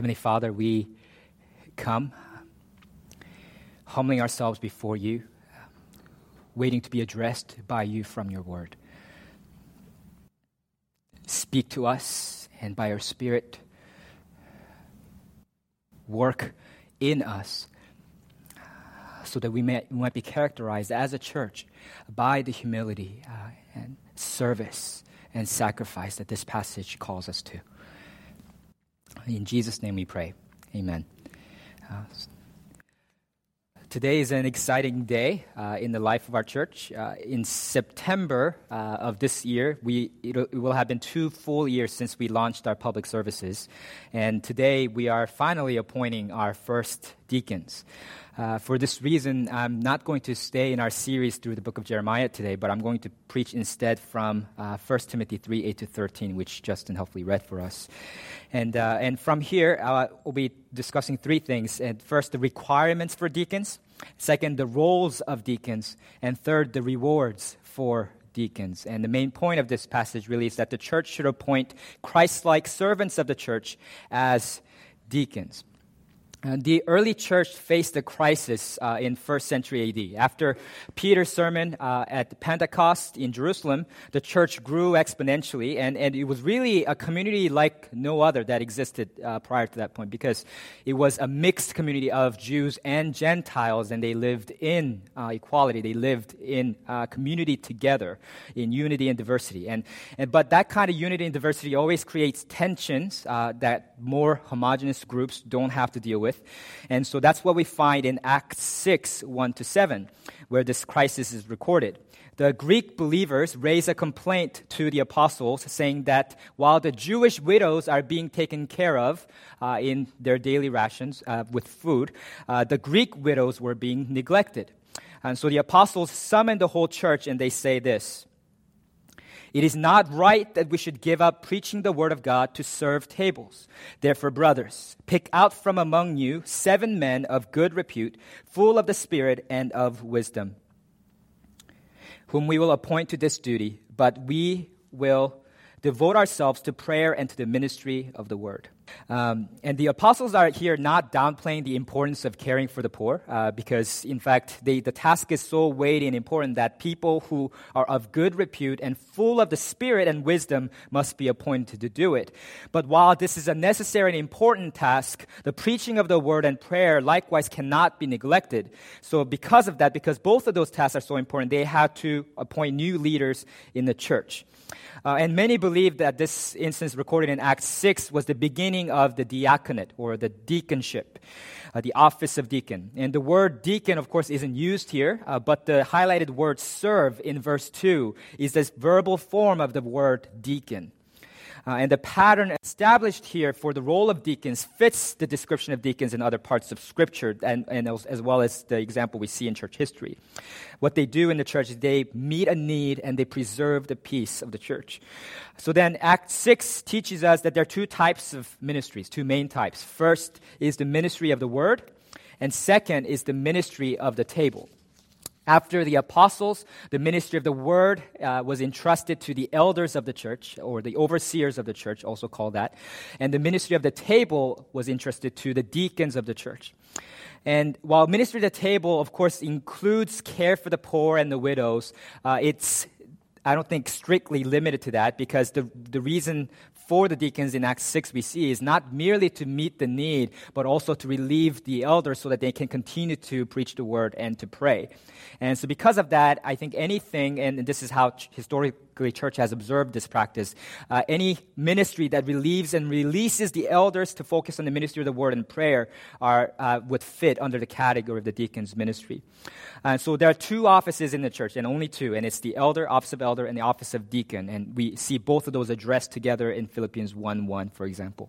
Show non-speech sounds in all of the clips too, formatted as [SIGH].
Heavenly Father, we come humbling ourselves before you, waiting to be addressed by you from your word. Speak to us, and by your Spirit, work in us so that we, may, we might be characterized as a church by the humility uh, and service and sacrifice that this passage calls us to. In Jesus' name we pray. Amen. Uh, Today is an exciting day uh, in the life of our church. Uh, in September uh, of this year, we, it will have been two full years since we launched our public services. And today we are finally appointing our first deacons. Uh, for this reason, I'm not going to stay in our series through the book of Jeremiah today, but I'm going to preach instead from uh, 1 Timothy 3 8 to 13, which Justin hopefully read for us. And, uh, and from here, uh, we'll be discussing three things. And first, the requirements for deacons. Second, the roles of deacons. And third, the rewards for deacons. And the main point of this passage really is that the church should appoint Christ like servants of the church as deacons. Uh, the early church faced a crisis uh, in first century AD. After Peter's sermon uh, at Pentecost in Jerusalem, the church grew exponentially, and, and it was really a community like no other that existed uh, prior to that point because it was a mixed community of Jews and Gentiles, and they lived in uh, equality. They lived in community together, in unity and diversity. And, and but that kind of unity and diversity always creates tensions that more homogenous groups don't have to deal with with. And so that's what we find in Acts 6 1 to 7, where this crisis is recorded. The Greek believers raise a complaint to the apostles saying that while the Jewish widows are being taken care of uh, in their daily rations uh, with food, uh, the Greek widows were being neglected. And so the apostles summon the whole church and they say this it is not right that we should give up preaching the word of God to serve tables. Therefore, brothers, pick out from among you seven men of good repute, full of the Spirit and of wisdom, whom we will appoint to this duty, but we will devote ourselves to prayer and to the ministry of the word. Um, and the apostles are here not downplaying the importance of caring for the poor, uh, because in fact, they, the task is so weighty and important that people who are of good repute and full of the spirit and wisdom must be appointed to do it. But while this is a necessary and important task, the preaching of the word and prayer likewise cannot be neglected. So, because of that, because both of those tasks are so important, they had to appoint new leaders in the church. Uh, and many believe that this instance recorded in Acts 6 was the beginning of the diaconate or the deaconship, uh, the office of deacon. And the word deacon, of course, isn't used here, uh, but the highlighted word serve in verse 2 is this verbal form of the word deacon. Uh, and the pattern established here for the role of deacons fits the description of deacons in other parts of Scripture, and, and as, as, well as the example we see in church history. What they do in the church is they meet a need and they preserve the peace of the church. So then, Act 6 teaches us that there are two types of ministries, two main types. First is the ministry of the word, and second is the ministry of the table. After the apostles, the ministry of the word uh, was entrusted to the elders of the church, or the overseers of the church, also called that. And the ministry of the table was entrusted to the deacons of the church. And while ministry of the table, of course, includes care for the poor and the widows, uh, it's I don't think strictly limited to that because the, the reason for the deacons in Acts 6 we see is not merely to meet the need, but also to relieve the elders so that they can continue to preach the word and to pray. And so, because of that, I think anything, and this is how historically church has observed this practice, uh, any ministry that relieves and releases the elders to focus on the ministry of the word and prayer are, uh, would fit under the category of the deacon's ministry. And so there are two offices in the church, and only two, and it's the elder, office of elder, and the office of deacon. And we see both of those addressed together in Philippians 1 1, for example.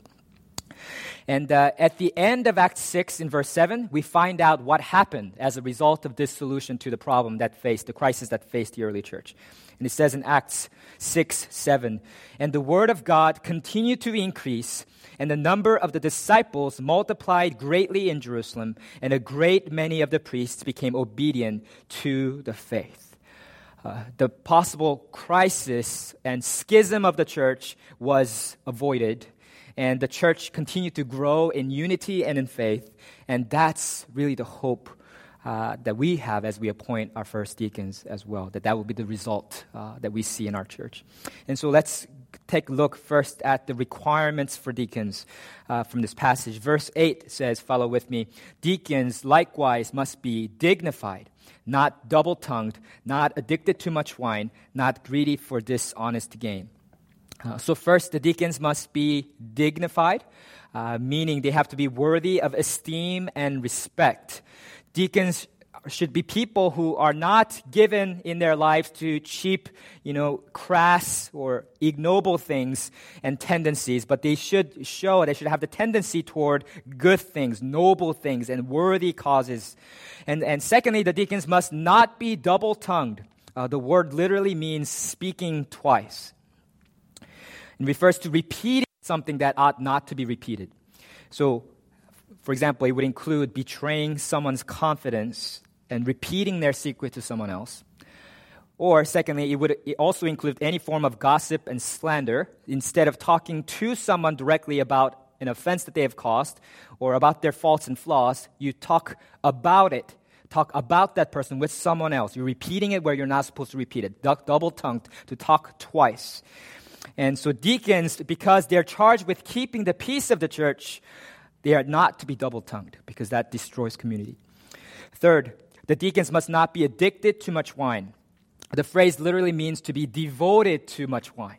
And uh, at the end of Act 6, in verse 7, we find out what happened as a result of this solution to the problem that faced, the crisis that faced the early church. And it says in Acts 6 7, and the word of God continued to increase, and the number of the disciples multiplied greatly in Jerusalem, and a great many of the priests became obedient to the faith. Uh, the possible crisis and schism of the church was avoided and the church continued to grow in unity and in faith. And that's really the hope uh, that we have as we appoint our first deacons as well, that that will be the result uh, that we see in our church. And so let's take a look first at the requirements for deacons uh, from this passage. Verse 8 says, Follow with me. Deacons likewise must be dignified, not double tongued, not addicted to much wine, not greedy for dishonest gain. Uh, so, first, the deacons must be dignified, uh, meaning they have to be worthy of esteem and respect. Deacons should be people who are not given in their lives to cheap, you know, crass or ignoble things and tendencies, but they should show, they should have the tendency toward good things, noble things, and worthy causes. And, and secondly, the deacons must not be double tongued. Uh, the word literally means speaking twice. It refers to repeating something that ought not to be repeated. So, for example, it would include betraying someone's confidence and repeating their secret to someone else. Or, secondly, it would also include any form of gossip and slander. Instead of talking to someone directly about an offense that they have caused or about their faults and flaws, you talk about it. Talk about that person with someone else. You're repeating it where you're not supposed to repeat it. Double tongued to talk twice. And so, deacons, because they're charged with keeping the peace of the church, they are not to be double tongued because that destroys community. Third, the deacons must not be addicted to much wine. The phrase literally means to be devoted to much wine.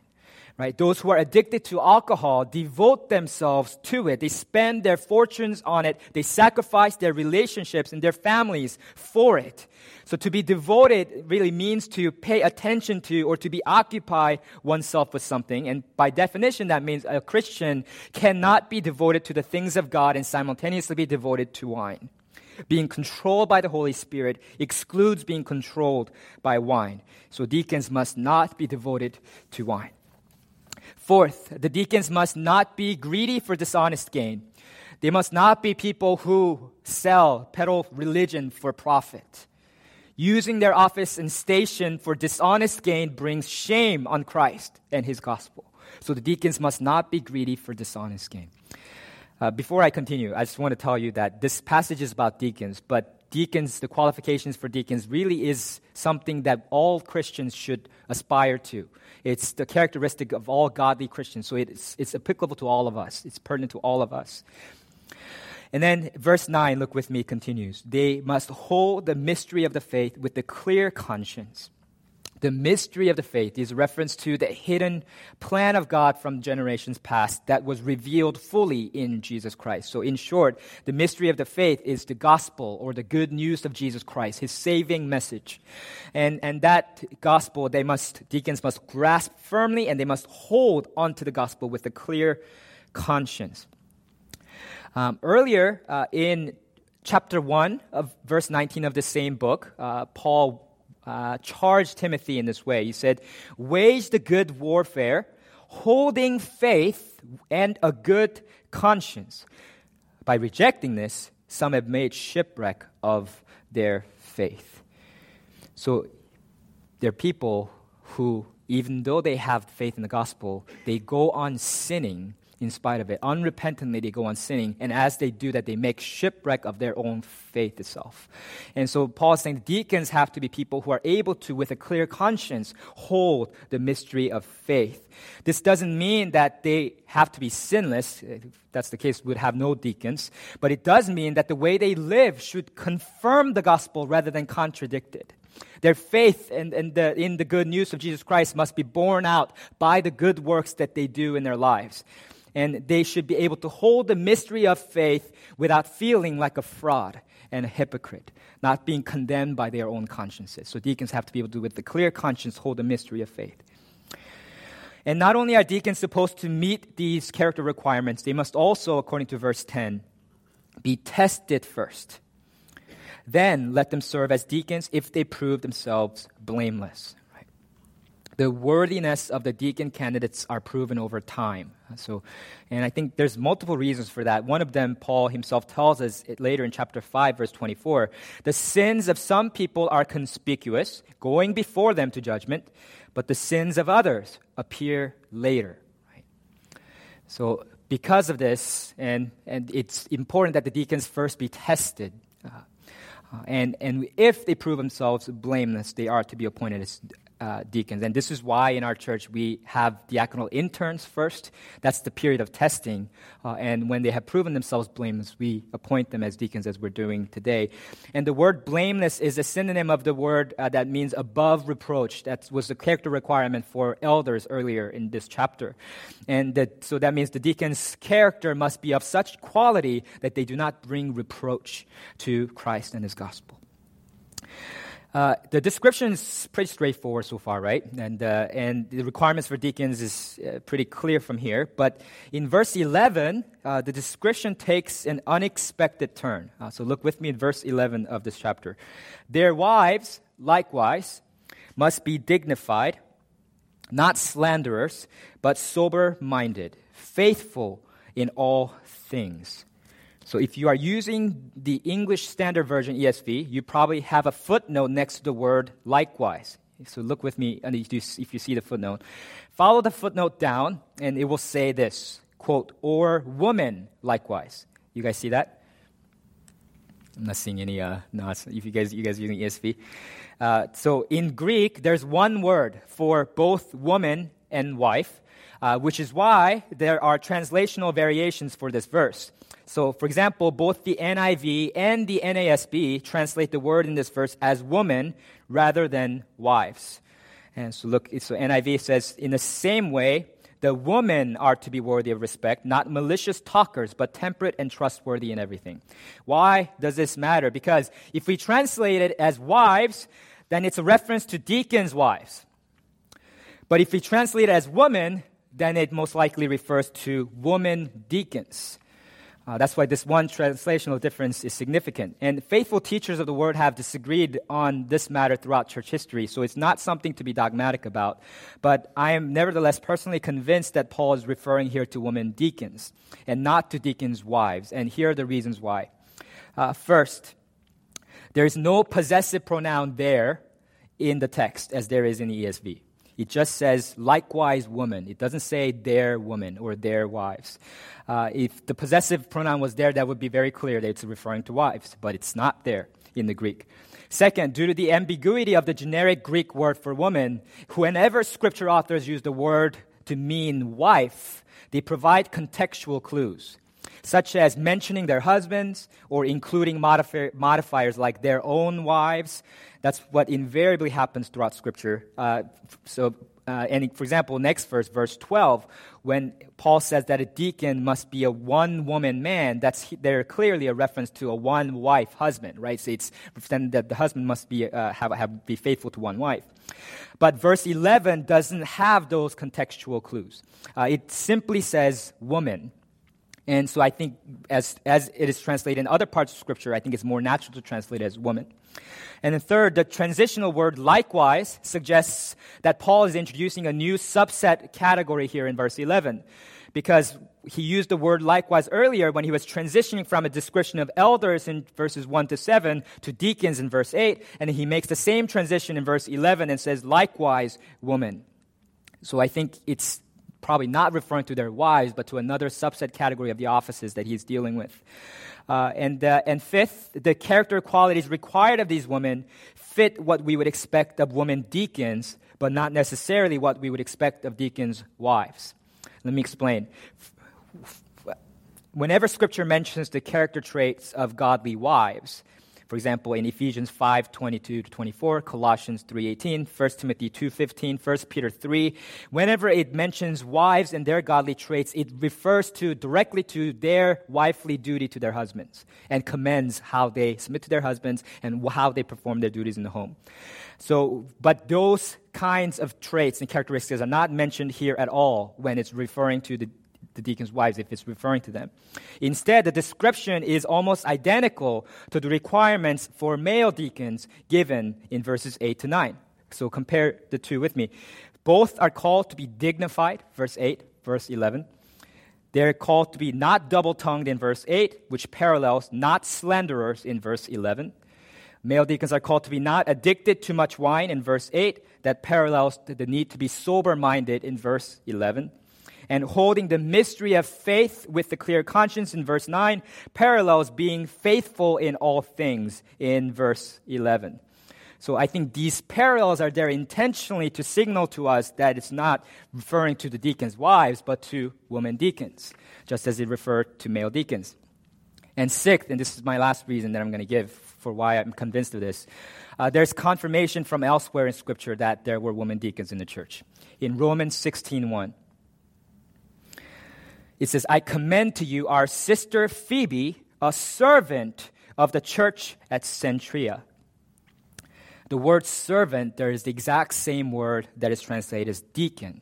Right? Those who are addicted to alcohol devote themselves to it. They spend their fortunes on it. They sacrifice their relationships and their families for it. So to be devoted really means to pay attention to or to be occupy oneself with something. And by definition, that means a Christian cannot be devoted to the things of God and simultaneously be devoted to wine. Being controlled by the Holy Spirit excludes being controlled by wine. So deacons must not be devoted to wine. Fourth, the deacons must not be greedy for dishonest gain. They must not be people who sell, peddle religion for profit. Using their office and station for dishonest gain brings shame on Christ and his gospel. So the deacons must not be greedy for dishonest gain. Uh, before I continue, I just want to tell you that this passage is about deacons, but deacons, the qualifications for deacons, really is something that all Christians should aspire to. It's the characteristic of all godly Christians, so it's, it's applicable to all of us, it's pertinent to all of us. And then verse 9, look with me, continues. They must hold the mystery of the faith with a clear conscience. The mystery of the faith is a reference to the hidden plan of God from generations past that was revealed fully in Jesus Christ. So, in short, the mystery of the faith is the gospel or the good news of Jesus Christ, his saving message. And, and that gospel, they must, deacons must grasp firmly and they must hold onto the gospel with a clear conscience. Um, earlier uh, in chapter 1 of verse 19 of the same book, uh, Paul uh, charged Timothy in this way. He said, Wage the good warfare, holding faith and a good conscience. By rejecting this, some have made shipwreck of their faith. So there are people who, even though they have faith in the gospel, they go on sinning in spite of it. Unrepentantly, they go on sinning. And as they do that, they make shipwreck of their own faith itself. And so Paul is saying deacons have to be people who are able to, with a clear conscience, hold the mystery of faith. This doesn't mean that they have to be sinless. If that's the case, we'd have no deacons. But it does mean that the way they live should confirm the gospel rather than contradict it. Their faith in, in, the, in the good news of Jesus Christ must be borne out by the good works that they do in their lives and they should be able to hold the mystery of faith without feeling like a fraud and a hypocrite, not being condemned by their own consciences. So deacons have to be able to, with a clear conscience, hold the mystery of faith. And not only are deacons supposed to meet these character requirements, they must also, according to verse 10, be tested first. Then let them serve as deacons if they prove themselves blameless the worthiness of the deacon candidates are proven over time. So, and I think there's multiple reasons for that. One of them, Paul himself tells us later in chapter 5, verse 24. The sins of some people are conspicuous, going before them to judgment, but the sins of others appear later. Right? So, because of this, and, and it's important that the deacons first be tested. Uh, uh, and, and if they prove themselves blameless, they are to be appointed as uh, deacons. And this is why in our church we have diaconal interns first. That's the period of testing. Uh, and when they have proven themselves blameless, we appoint them as deacons as we're doing today. And the word blameless is a synonym of the word uh, that means above reproach. That was the character requirement for elders earlier in this chapter. And so that means the deacon's character must be of such quality that they do not bring reproach to Christ and his gospel. Uh, the description is pretty straightforward so far, right? And, uh, and the requirements for deacons is uh, pretty clear from here. But in verse 11, uh, the description takes an unexpected turn. Uh, so look with me in verse 11 of this chapter. Their wives, likewise, must be dignified, not slanderers, but sober minded, faithful in all things. So if you are using the English Standard Version ESV, you probably have a footnote next to the word likewise. So look with me and if you see the footnote. Follow the footnote down and it will say this, quote, or woman likewise. You guys see that? I'm not seeing any uh, nods. If you guys, you guys using ESV. Uh, so in Greek, there's one word for both woman and wife, uh, which is why there are translational variations for this verse. So, for example, both the NIV and the NASB translate the word in this verse as woman rather than wives. And so, look, so NIV says, in the same way, the women are to be worthy of respect, not malicious talkers, but temperate and trustworthy in everything. Why does this matter? Because if we translate it as wives, then it's a reference to deacons' wives. But if we translate it as women, then it most likely refers to woman deacons. Uh, that's why this one translational difference is significant. And faithful teachers of the word have disagreed on this matter throughout church history, so it's not something to be dogmatic about. But I am nevertheless personally convinced that Paul is referring here to women deacons and not to deacons' wives. And here are the reasons why. Uh, first, there is no possessive pronoun there in the text as there is in the ESV. It just says, likewise, woman. It doesn't say their woman or their wives. Uh, if the possessive pronoun was there, that would be very clear that it's referring to wives, but it's not there in the Greek. Second, due to the ambiguity of the generic Greek word for woman, whenever scripture authors use the word to mean wife, they provide contextual clues, such as mentioning their husbands or including modifi- modifiers like their own wives. That's what invariably happens throughout Scripture. Uh, so, uh, and for example, next verse, verse 12, when Paul says that a deacon must be a one woman man, that's there clearly a reference to a one wife husband, right? So it's then that the husband must be, uh, have, have, be faithful to one wife. But verse 11 doesn't have those contextual clues. Uh, it simply says woman. And so I think as, as it is translated in other parts of Scripture, I think it's more natural to translate as woman. And then third, the transitional word likewise suggests that Paul is introducing a new subset category here in verse 11. Because he used the word likewise earlier when he was transitioning from a description of elders in verses 1 to 7 to deacons in verse 8. And he makes the same transition in verse 11 and says, likewise, woman. So I think it's probably not referring to their wives, but to another subset category of the offices that he's dealing with. Uh, and, uh, and fifth, the character qualities required of these women fit what we would expect of women deacons, but not necessarily what we would expect of deacons' wives. Let me explain. Whenever scripture mentions the character traits of godly wives, for example, in Ephesians 5 22 to 24, Colossians 3 18, 1 Timothy 2 15, 1 Peter 3, whenever it mentions wives and their godly traits, it refers to directly to their wifely duty to their husbands and commends how they submit to their husbands and how they perform their duties in the home. So, but those kinds of traits and characteristics are not mentioned here at all when it's referring to the the deacons' wives if it's referring to them. Instead, the description is almost identical to the requirements for male deacons given in verses 8 to 9. So compare the two with me. Both are called to be dignified, verse 8, verse 11. They're called to be not double tongued in verse 8, which parallels not slanderers in verse 11. Male deacons are called to be not addicted to much wine in verse 8, that parallels the need to be sober minded in verse 11. And holding the mystery of faith with the clear conscience in verse 9 parallels being faithful in all things in verse 11. So I think these parallels are there intentionally to signal to us that it's not referring to the deacons' wives, but to women deacons, just as it referred to male deacons. And sixth, and this is my last reason that I'm going to give for why I'm convinced of this, uh, there's confirmation from elsewhere in Scripture that there were women deacons in the church. In Romans 16.1, it says, I commend to you our sister Phoebe, a servant of the church at Cenchrea the word servant, there is the exact same word that is translated as deacon.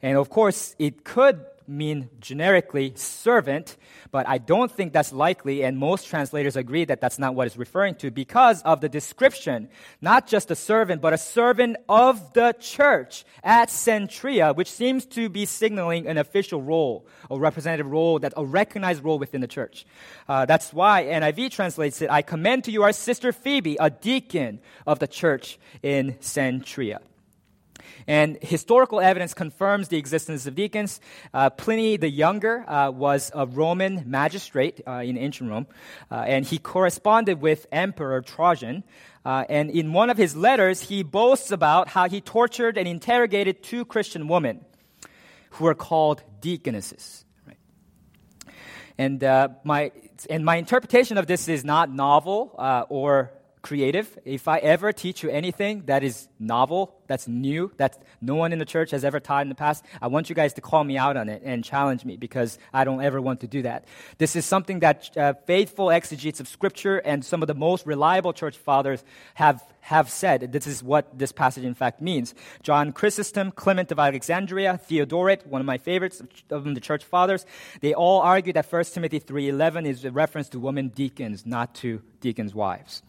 And of course, it could mean generically servant, but I don't think that's likely, and most translators agree that that's not what it's referring to because of the description. Not just a servant, but a servant of the church at Cenchrea, which seems to be signaling an official role, a representative role, that a recognized role within the church. Uh, that's why NIV translates it, I commend to you our sister Phoebe, a deacon of the church in Cenchrea. And historical evidence confirms the existence of deacons. Uh, Pliny the Younger uh, was a Roman magistrate uh, in ancient Rome, uh, and he corresponded with Emperor Trajan. Uh, and in one of his letters, he boasts about how he tortured and interrogated two Christian women who were called deaconesses. And, uh, my, and my interpretation of this is not novel or creative. If I ever teach you anything that is novel, that's new, that no one in the church has ever taught in the past, I want you guys to call me out on it and challenge me because I don't ever want to do that. This is something that uh, faithful exegetes of Scripture and some of the most reliable church fathers have, have said. This is what this passage, in fact, means. John Chrysostom, Clement of Alexandria, Theodoret, one of my favorites of the church fathers, they all argue that 1 Timothy 3.11 is a reference to women deacons, not to deacons' wives.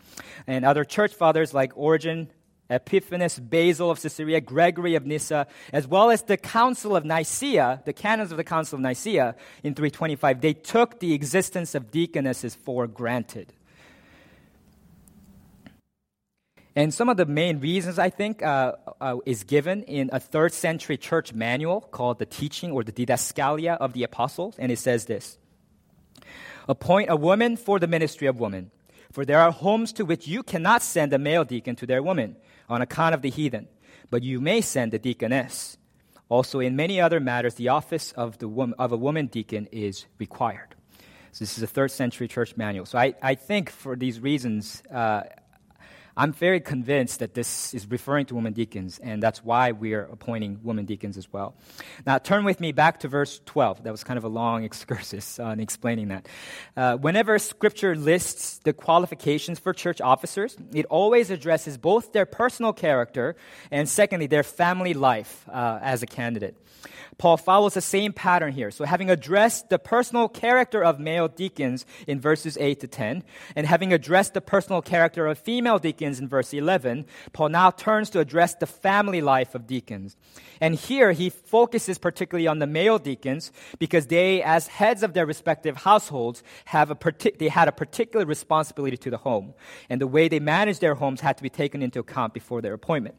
And other church fathers like Origen, Epiphanius, Basil of Caesarea, Gregory of Nyssa, as well as the Council of Nicaea, the canons of the Council of Nicaea in 325, they took the existence of deaconesses for granted. And some of the main reasons, I think, uh, uh, is given in a third century church manual called the Teaching or the Didascalia of the Apostles. And it says this Appoint a woman for the ministry of women for there are homes to which you cannot send a male deacon to their women on account of the heathen, but you may send a deaconess. Also, in many other matters, the office of, the woman, of a woman deacon is required. So, this is a third century church manual. So, I, I think for these reasons, uh, I'm very convinced that this is referring to women deacons, and that's why we are appointing women deacons as well. Now, turn with me back to verse 12. That was kind of a long [LAUGHS] excursus on explaining that. Uh, whenever Scripture lists the qualifications for church officers, it always addresses both their personal character and, secondly, their family life uh, as a candidate. Paul follows the same pattern here. So, having addressed the personal character of male deacons in verses 8 to 10, and having addressed the personal character of female deacons in verse 11, Paul now turns to address the family life of deacons. And here he focuses particularly on the male deacons because they, as heads of their respective households, have a partic- they had a particular responsibility to the home. And the way they managed their homes had to be taken into account before their appointment.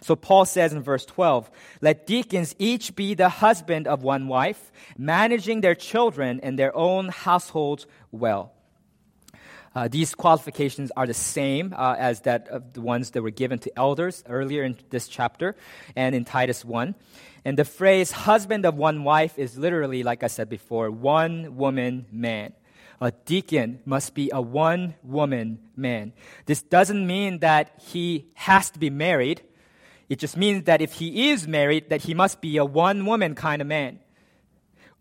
So Paul says in verse 12, let deacons each be the husband of one wife, managing their children and their own households well. Uh, these qualifications are the same uh, as that of the ones that were given to elders earlier in this chapter and in Titus 1. And the phrase husband of one wife is literally, like I said before, one woman man. A deacon must be a one woman man. This doesn't mean that he has to be married. It just means that if he is married, that he must be a one woman kind of man.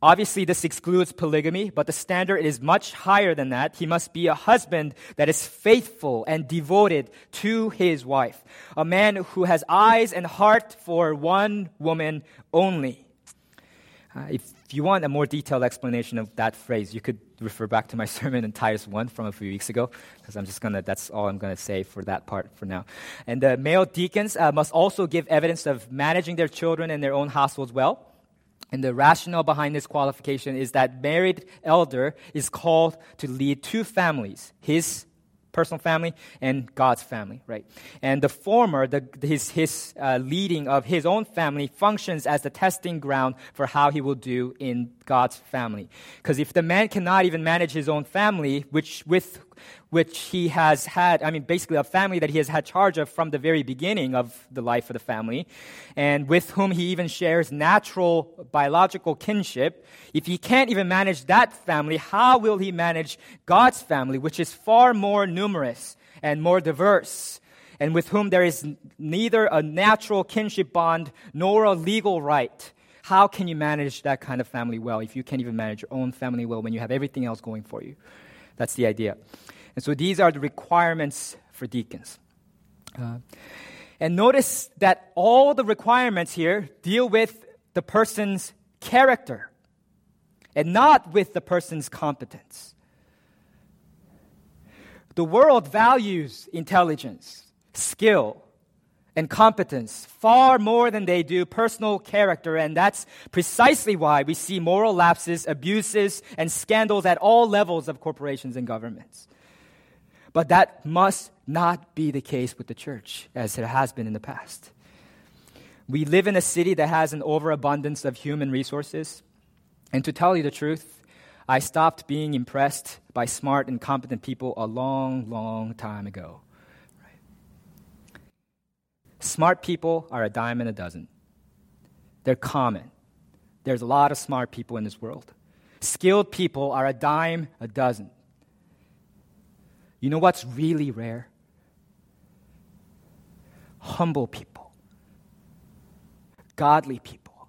Obviously, this excludes polygamy, but the standard is much higher than that. He must be a husband that is faithful and devoted to his wife, a man who has eyes and heart for one woman only. Uh, if you want a more detailed explanation of that phrase, you could refer back to my [LAUGHS] sermon in Titus 1 from a few weeks ago, because I'm just going to, that's all I'm going to say for that part for now. And the male deacons uh, must also give evidence of managing their children and their own households well. And the rationale behind this qualification is that married elder is called to lead two families, his personal family and God's family, right? And the former, the, his, his uh, leading of his own family functions as the testing ground for how he will do in God's family. Because if the man cannot even manage his own family, which with which he has had, I mean, basically a family that he has had charge of from the very beginning of the life of the family, and with whom he even shares natural biological kinship. If he can't even manage that family, how will he manage God's family, which is far more numerous and more diverse? And with whom there is neither a natural kinship bond nor a legal right. How can you manage that kind of family well if you can't even manage your own family well when you have everything else going for you? That's the idea. And so these are the requirements for deacons. Uh, and notice that all the requirements here deal with the person's character and not with the person's competence. The world values intelligence, skill, and competence far more than they do personal character, and that's precisely why we see moral lapses, abuses, and scandals at all levels of corporations and governments. But that must not be the case with the church, as it has been in the past. We live in a city that has an overabundance of human resources. And to tell you the truth, I stopped being impressed by smart and competent people a long, long time ago. Smart people are a dime and a dozen. They're common. There's a lot of smart people in this world. Skilled people are a dime a dozen. You know what's really rare? Humble people, godly people,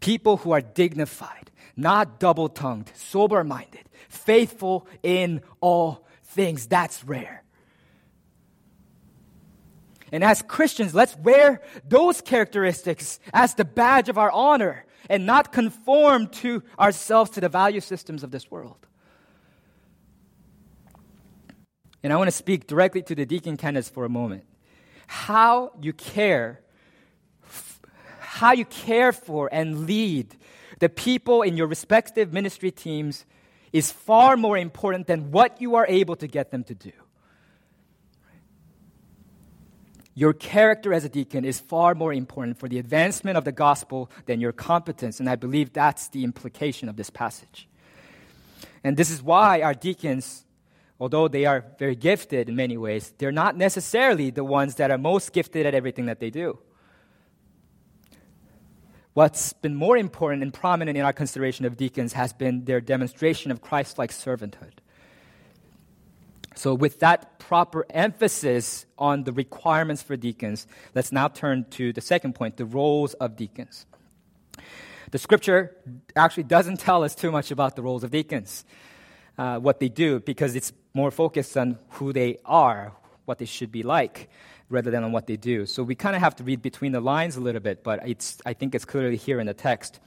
people who are dignified, not double tongued, sober minded, faithful in all things. That's rare. And as Christians, let's wear those characteristics as the badge of our honor and not conform to ourselves to the value systems of this world. And I want to speak directly to the deacon candidates for a moment. How you care, how you care for and lead the people in your respective ministry teams is far more important than what you are able to get them to do. Your character as a deacon is far more important for the advancement of the gospel than your competence, and I believe that's the implication of this passage. And this is why our deacons although they are very gifted in many ways, they're not necessarily the ones that are most gifted at everything that they do. What's been more important and prominent in our consideration of deacons has been their demonstration of Christ like servanthood. So, with that proper emphasis on the requirements for deacons, let's now turn to the second point the roles of deacons. The scripture actually doesn't tell us too much about the roles of deacons uh, what they do because it's more focused on who they are, what they should be like, rather than on what they do. So we kind of have to read between the lines a little bit, but it's, I think it's clearly here in the text.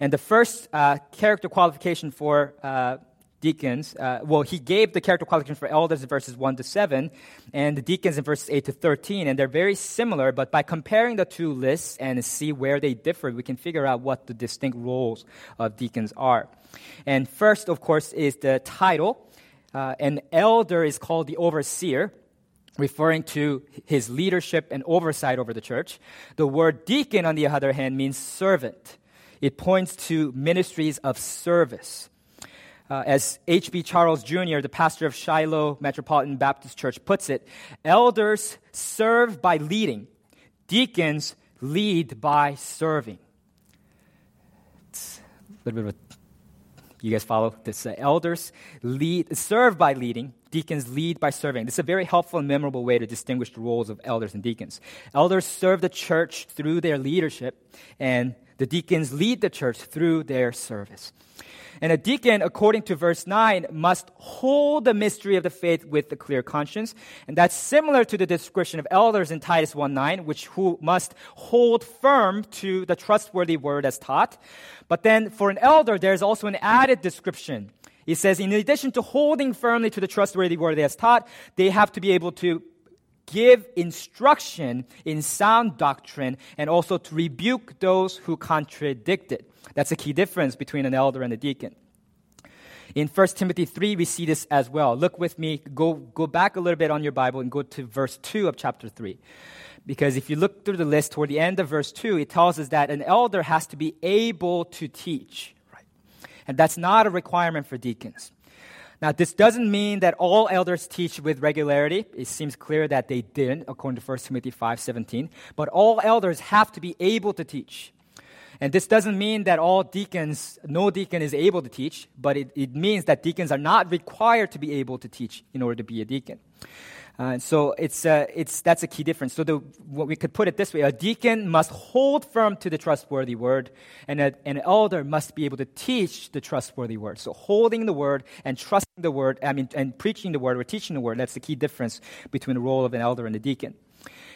And the first uh, character qualification for uh, deacons, uh, well, he gave the character qualifications for elders in verses 1 to 7, and the deacons in verses 8 to 13, and they're very similar, but by comparing the two lists and see where they differ, we can figure out what the distinct roles of deacons are. And first, of course, is the title. Uh, an elder is called the overseer referring to his leadership and oversight over the church. The word deacon, on the other hand, means servant. It points to ministries of service. Uh, as H.B. Charles Jr., the pastor of Shiloh Metropolitan Baptist Church, puts it, elders serve by leading, deacons lead by serving. It's a little bit of a you guys follow this? Uh, elders lead, serve by leading, deacons lead by serving. This is a very helpful and memorable way to distinguish the roles of elders and deacons. Elders serve the church through their leadership, and the deacons lead the church through their service. And a deacon, according to verse 9, must hold the mystery of the faith with a clear conscience. And that's similar to the description of elders in Titus 1 9, which who must hold firm to the trustworthy word as taught. But then for an elder, there's also an added description. He says, in addition to holding firmly to the trustworthy word as taught, they have to be able to give instruction in sound doctrine and also to rebuke those who contradict it. That's a key difference between an elder and a deacon. In 1 Timothy 3, we see this as well. Look with me, go, go back a little bit on your Bible and go to verse 2 of chapter 3. Because if you look through the list toward the end of verse 2, it tells us that an elder has to be able to teach. Right? And that's not a requirement for deacons. Now, this doesn't mean that all elders teach with regularity. It seems clear that they didn't, according to 1 Timothy 5:17. But all elders have to be able to teach. And this doesn't mean that all deacons, no deacon is able to teach, but it, it means that deacons are not required to be able to teach in order to be a deacon. Uh, so it's, uh, it's, that's a key difference. So the, we could put it this way, a deacon must hold firm to the trustworthy word, and a, an elder must be able to teach the trustworthy word. So holding the word and trusting the word, I mean, and preaching the word or teaching the word, that's the key difference between the role of an elder and a deacon.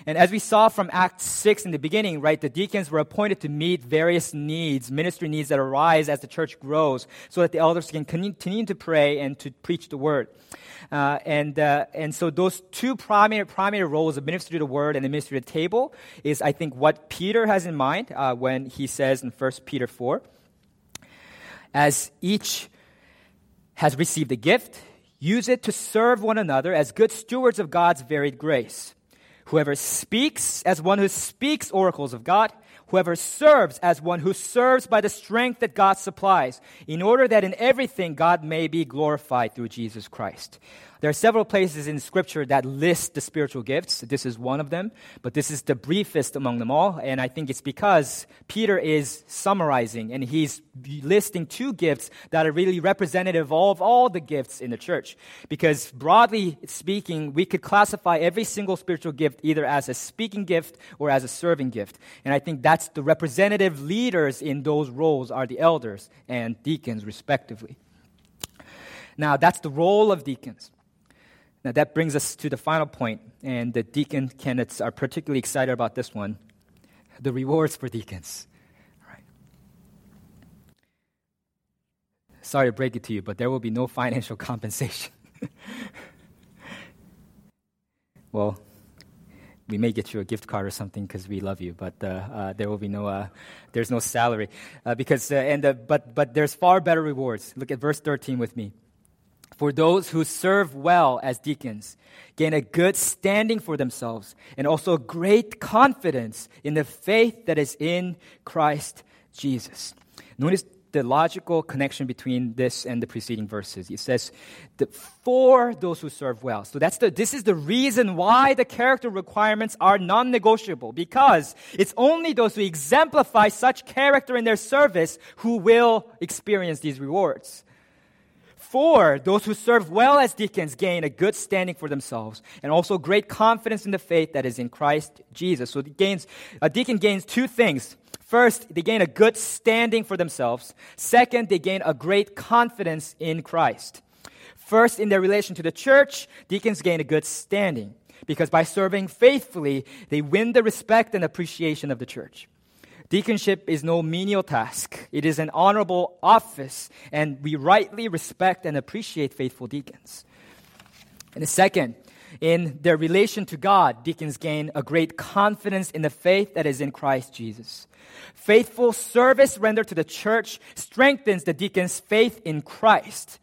And as we saw from Acts 6 in the beginning, right, the deacons were appointed to meet various needs, ministry needs that arise as the church grows, so that the elders can continue to pray and to preach the word. Uh, and, uh, and so those two primary, primary roles of ministry to the word and the ministry to the table is, I think, what Peter has in mind uh, when he says in 1 Peter 4, as each has received a gift, use it to serve one another as good stewards of God's varied grace. Whoever speaks as one who speaks oracles of God, whoever serves as one who serves by the strength that God supplies, in order that in everything God may be glorified through Jesus Christ. There are several places in Scripture that list the spiritual gifts. This is one of them, but this is the briefest among them all. And I think it's because Peter is summarizing and he's listing two gifts that are really representative of all the gifts in the church. Because broadly speaking, we could classify every single spiritual gift either as a speaking gift or as a serving gift. And I think that's the representative leaders in those roles are the elders and deacons, respectively. Now, that's the role of deacons. Now, that brings us to the final point, and the deacon candidates are particularly excited about this one the rewards for deacons. Right. Sorry to break it to you, but there will be no financial [LAUGHS] compensation. well, we may get you a gift card or something because we love you, but uh, uh, there will be no, uh, there's no salary uh, because, uh, and but but there's far better rewards. Look at verse 13 with me for those who serve well as deacons gain a good standing for themselves and also great confidence in the faith that is in Christ Jesus. Notice the logical connection between this and the preceding verses. It says, for those who serve well. So that's the, this is the reason why the character requirements are non-negotiable because it's only those who exemplify such character in their service who will experience these rewards. For those who serve well as deacons gain a good standing for themselves and also great confidence in the faith that is in Christ Jesus. So gains, a deacon gains two things. First, they gain a good standing for themselves. Second, they gain a great confidence in Christ. First, in their relation to the church, deacons gain a good standing because by serving faithfully, they win the respect and appreciation of the church. Deaconship is no menial task. It is an honorable office, and we rightly respect and appreciate faithful deacons. And the second, in their relation to God, deacons gain a great confidence in the faith that is in Christ Jesus. Faithful service rendered to the church strengthens the deacon's faith in Christ.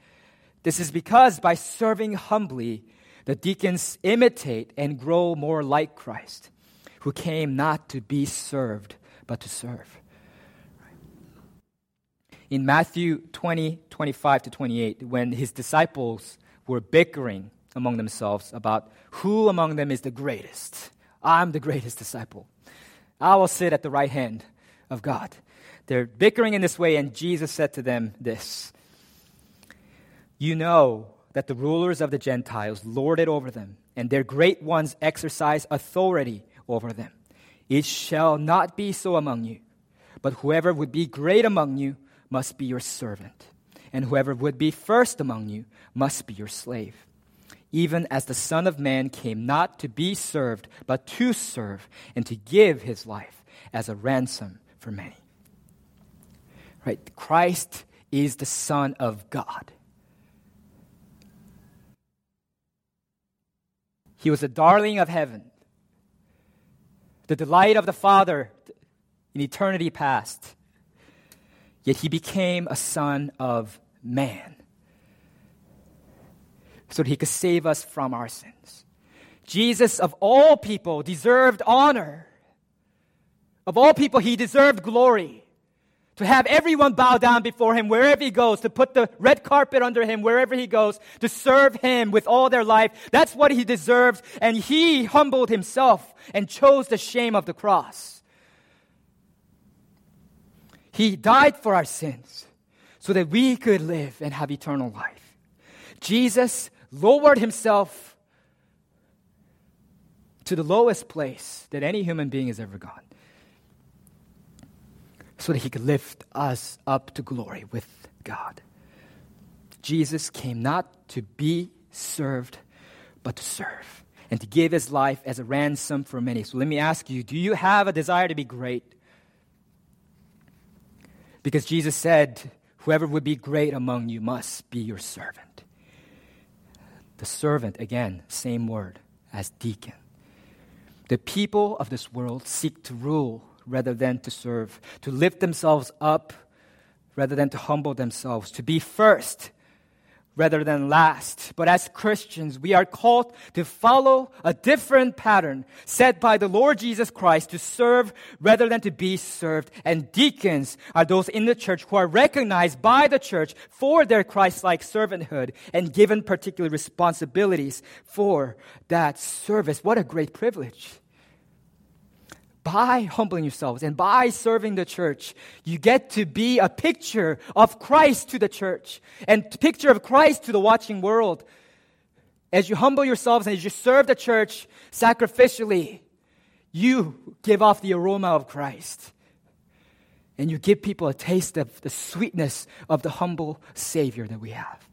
This is because by serving humbly, the deacons imitate and grow more like Christ, who came not to be served, but to serve. In Matthew 20, 25 to 28, when his disciples were bickering among themselves about who among them is the greatest, I'm the greatest disciple. I will sit at the right hand of God. They're bickering in this way, and Jesus said to them this You know that the rulers of the Gentiles lord it over them, and their great ones exercise authority over them. It shall not be so among you. But whoever would be great among you must be your servant, and whoever would be first among you must be your slave. Even as the Son of Man came not to be served, but to serve, and to give his life as a ransom for many. Right? Christ is the Son of God. He was the darling of heaven the delight of the Father in eternity past. Yet he became a son of man so that he could save us from our sins. Jesus, of all people, deserved honor. Of all people, he deserved glory. To have everyone bow down before him wherever he goes, to put the red carpet under him wherever he goes, to serve him with all their life. That's what he deserves. And he humbled himself and chose the shame of the cross. He died for our sins so that we could live and have eternal life. Jesus lowered himself to the lowest place that any human being has ever gone so that he could lift us up to glory with God. Jesus came not to be served, but to serve and to give his life as a ransom for many. So let me ask you do you have a desire to be great? Because Jesus said, Whoever would be great among you must be your servant. The servant, again, same word as deacon. The people of this world seek to rule rather than to serve, to lift themselves up rather than to humble themselves, to be first rather than last. But as Christians, we are called to follow a different pattern set by the Lord Jesus Christ to serve rather than to be served. And deacons are those in the church who are recognized by the church for their Christ-like servanthood and given particular responsibilities for that service. What a great privilege by humbling yourselves and by serving the church, you get to be a picture of Christ to the church and picture of Christ to the watching world. As you humble yourselves and as you serve the church sacrificially, you give off the aroma of Christ. And you give people a taste of the sweetness of the humble Savior that we have.